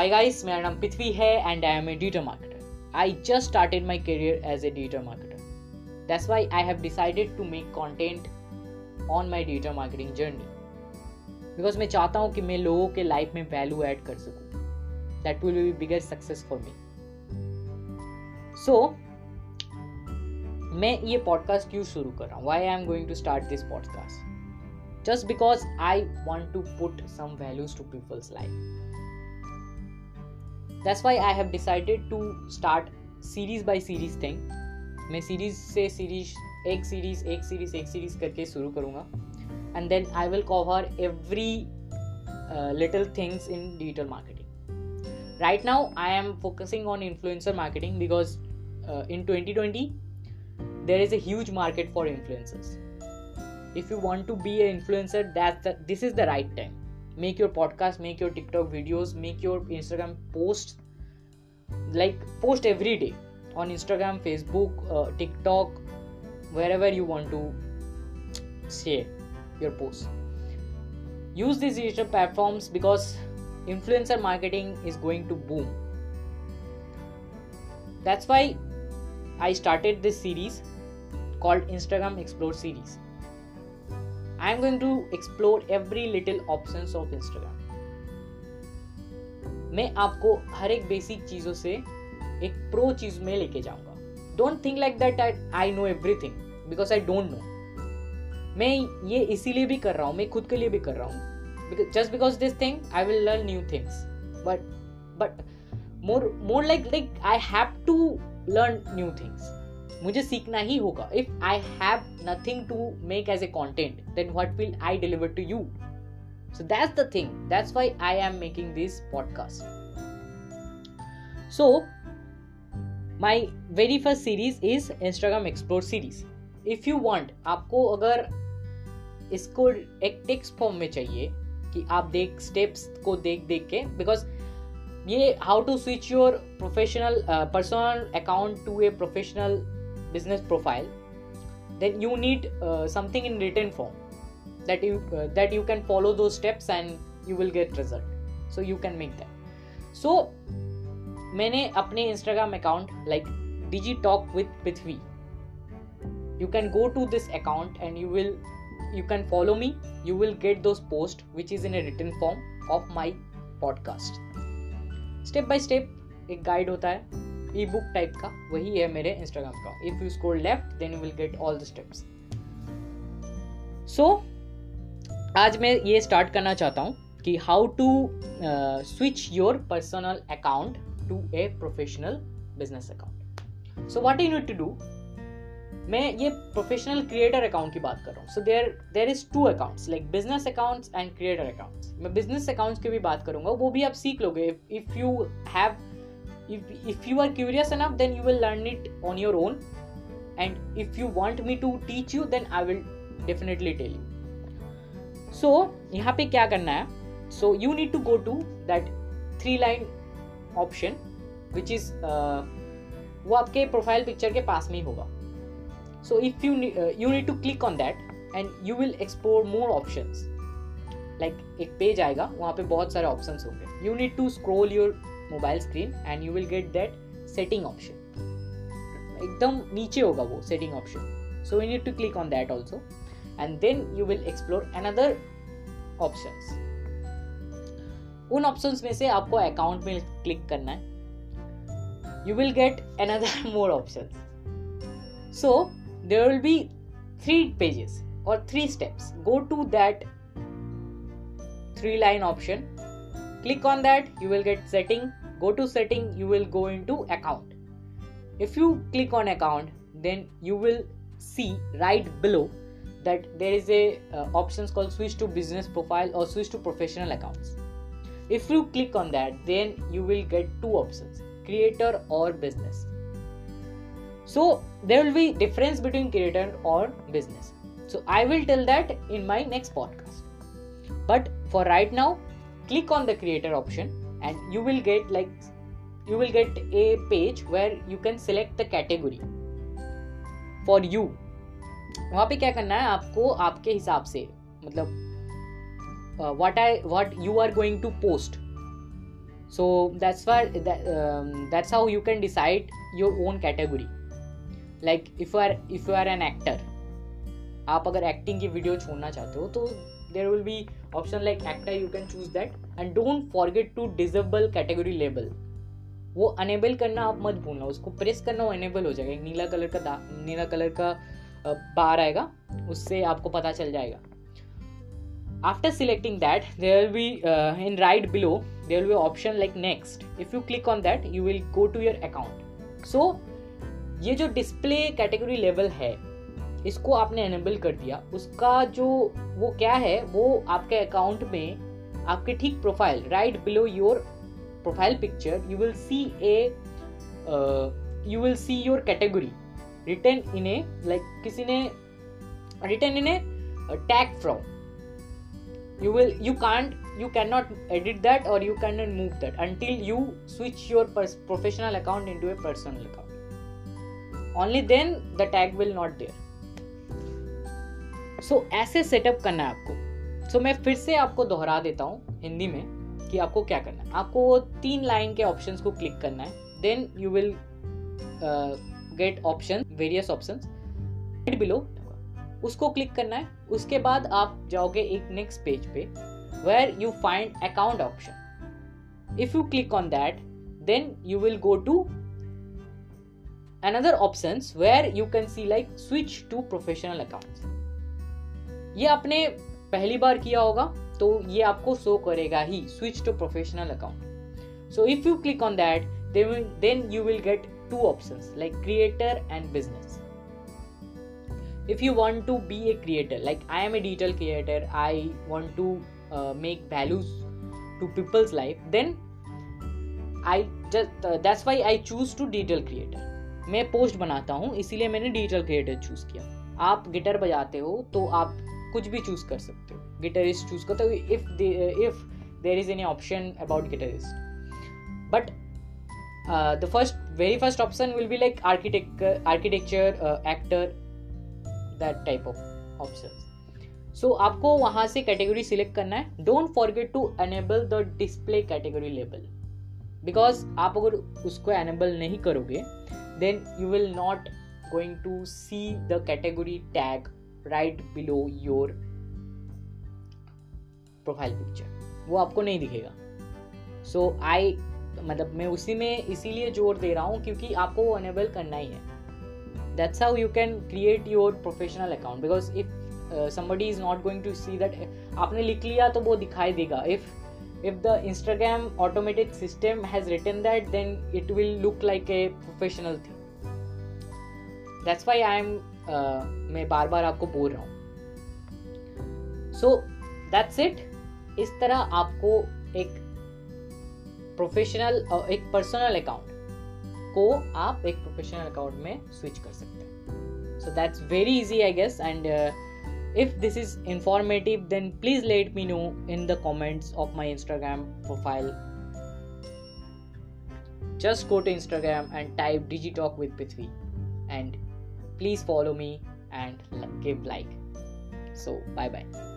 Hi guys, मेरा नाम पृथ्वी है and I am a digital marketer. I just started my career as a digital marketer. That's why I have decided to make content on my digital marketing journey. Because मैं चाहता हूँ कि मैं लोगों के लाइफ में वैल्यू ऐड कर सकूँ that will be bigger success for me so मैं ये पॉडकास्ट क्यों शुरू कर रहा हूँ why I am going to start this podcast just because I want to put some values to people's life that's why i have decided to start series by series thing मैं series से series एक series एक series एक series करके शुरू करूँगा and then I will cover every little things in digital marketing right now I am focusing on influencer marketing because in 2020 there is a huge market for influencers if you want to be an influencer that this is the right time make your podcast make your tiktok videos make your instagram posts like post every day on instagram facebook uh, tiktok wherever you want to share your posts. Use these digital platforms because influencer marketing is going to boom. That's why i started this series called instagram explore series I am going to explore every little options of Instagram. मैं आपको हर एक basic चीज़ों से एक pro चीज़ में लेके जाऊँगा। Don't think like that I know everything because I don't know मैं ये इसीलिए भी कर रहा हूँ, मैं खुद के लिए भी कर रहा हूँ। Just because this thing I will learn new things but but more more like like I have to learn new things मुझे सीखना ही होगा। If I have nothing to make as a content then what will I deliver to you so that's the thing that's why I am making this podcast so my very first series is Instagram explore series if you want आपको अगर इसको एक text form में चाहिए कि आप देख steps को देख देख के बिकॉज़ ये how to switch your professional personal account to a professional business profile then you need uh, something in written form that you uh, that you can follow those steps and you will get result so you can make that so मैंने अपने Instagram account like digi talk with Prithvi you can go to this account and you will you can follow me you will get those posts which is in a written form of my podcast step by step एक guide होता है ई book type का, वही है मेरे Instagram का। If you scroll left then you will get all the steps so आज मैं ये स्टार्ट करना चाहता हूँ कि how to switch your personal account to a professional business account so what you need to do मैं ये प्रोफेशनल क्रिएटर अकाउंट की बात कर रहा हूँ। So there there is two accounts like business accounts and creator accounts मैं business accounts की भी बात करूँगा, वो भी आप सीख लोगे। If you have if, if you are curious enough then you will learn it on your own and if you want me to teach you then i will definitely tell you so यहाँ पे क्या करना है so you need to go to that three line option which is uh, वो आपके profile picture के पास में ही होगा so if you you need to click on that and you will explore more options like एक page आएगा वहाँ पे बहुत सारे ऑप्शंस होंगे you need to scroll your mobile screen and you will get that setting option एकदम नीचे होगा वो setting option so you need to click on that also and then you will explore another option उन option में से आपको account में click करना है. You will get another more option so there will be three pages और three steps go to that three line option click on that, you will get setting. Go to setting you will go into account. If you click on account then you will see right below that there is a uh, options called switch to business profile or switch to professional accounts. If you click on that then you will get two options creator or business. So there will be difference between creator or business. So i will tell that in my next podcast. But for right now click on the creator option and you will get, like, you will get a page where you can select the category for you. वहाँ पे क्या करना है आपको, आपके हिसाब से मतलब what I what you are going to post so that's why that's how you can decide your own category like if you are if you are an actor आप अगर एक्टिंग की वीडियो छोड़ना चाहते हो तो there will be option like actor you can choose that and don't forget to disable category label वो enable करना आप मत भूलना उसको प्रेस करना वो अनेबल हो जाएगा। एक नीला कलर का नीला कलर का बार आएगा उससे आपको पता चल जाएगा। After selecting that there be uh, in right below there will be option like next. If you click on that you will go to your account. So ये जो डिस्प्ले कैटेगरी लेवल है इसको आपने एनेबल कर दिया। उसका जो, वो क्या है, वो आपके अकाउंट में आपके ठीक profile right below your profile picture you will see a you will see your category written in a like किसी ने written in a tag from you will you can't you can not edit that और you can not move that until you switch your professional account into a personal account only then the tag will not there so so, ऐसे setup करना है आपको। सो so, मैं फिर से आपको दोहरा देता हूँ हिंदी में कि आपको क्या करना है। आपको वो तीन लाइन के ऑप्शन को क्लिक करना है। Then you will get option various option below उसको क्लिक करना है। उसके बाद आप जाओगे एक नेक्स्ट पेज पे where you find account option if you click on that then you will go to another options where you can see like switch to professional accounts ये आपने पहली बार किया होगा तो ये आपको शो करेगा ही switch to professional account so if you click on that then you will get two options like creator and business if you want to be a creator like i am a digital creator i want to uh, make values to people's life then i just uh, that's why i choose to digital creator मैं post बनाता हूँ इसीलिए मैंने digital creator choose किया आप guitar बजाते हो तो आप कुछ भी चूज़ कर सकते हो। गिटारिस्ट चूज़ करते हो if if there is any option about guitarist but the first very first option will be like architect architecture actor that type of option so आपको वहाँ से कैटेगरी सिलेक्ट करना है। Don't forget to enable the display category label because आप अगर उसको enable नहीं करोगे then you will not going to see the category tag right below your profile picture वो आपको नहीं दिखेगा। सो so, आई मतलब मैं उसी में इसीलिए ज़ोर दे रहा हूँ क्योंकि आपको वो अनेबल करना ही है। That's how you can create your professional account because if somebody is not going to see that आपने लिख लिया तो वो दिखाई देगा। If if the Instagram automatic system has written that then it will look like a professional thing that's why I am मैं बार बार आपको बोल रहा हूँ। सो दैट्स इट इस तरह आपको एक प्रोफेशनल और एक पर्सनल अकाउंट को आप एक प्रोफेशनल अकाउंट में स्विच कर सकते हैं। So that's very easy I guess and if this is informative then please let me know in the comments of my Instagram profile just go to Instagram and type digi talk with Prithvi and please follow me and give like. So bye bye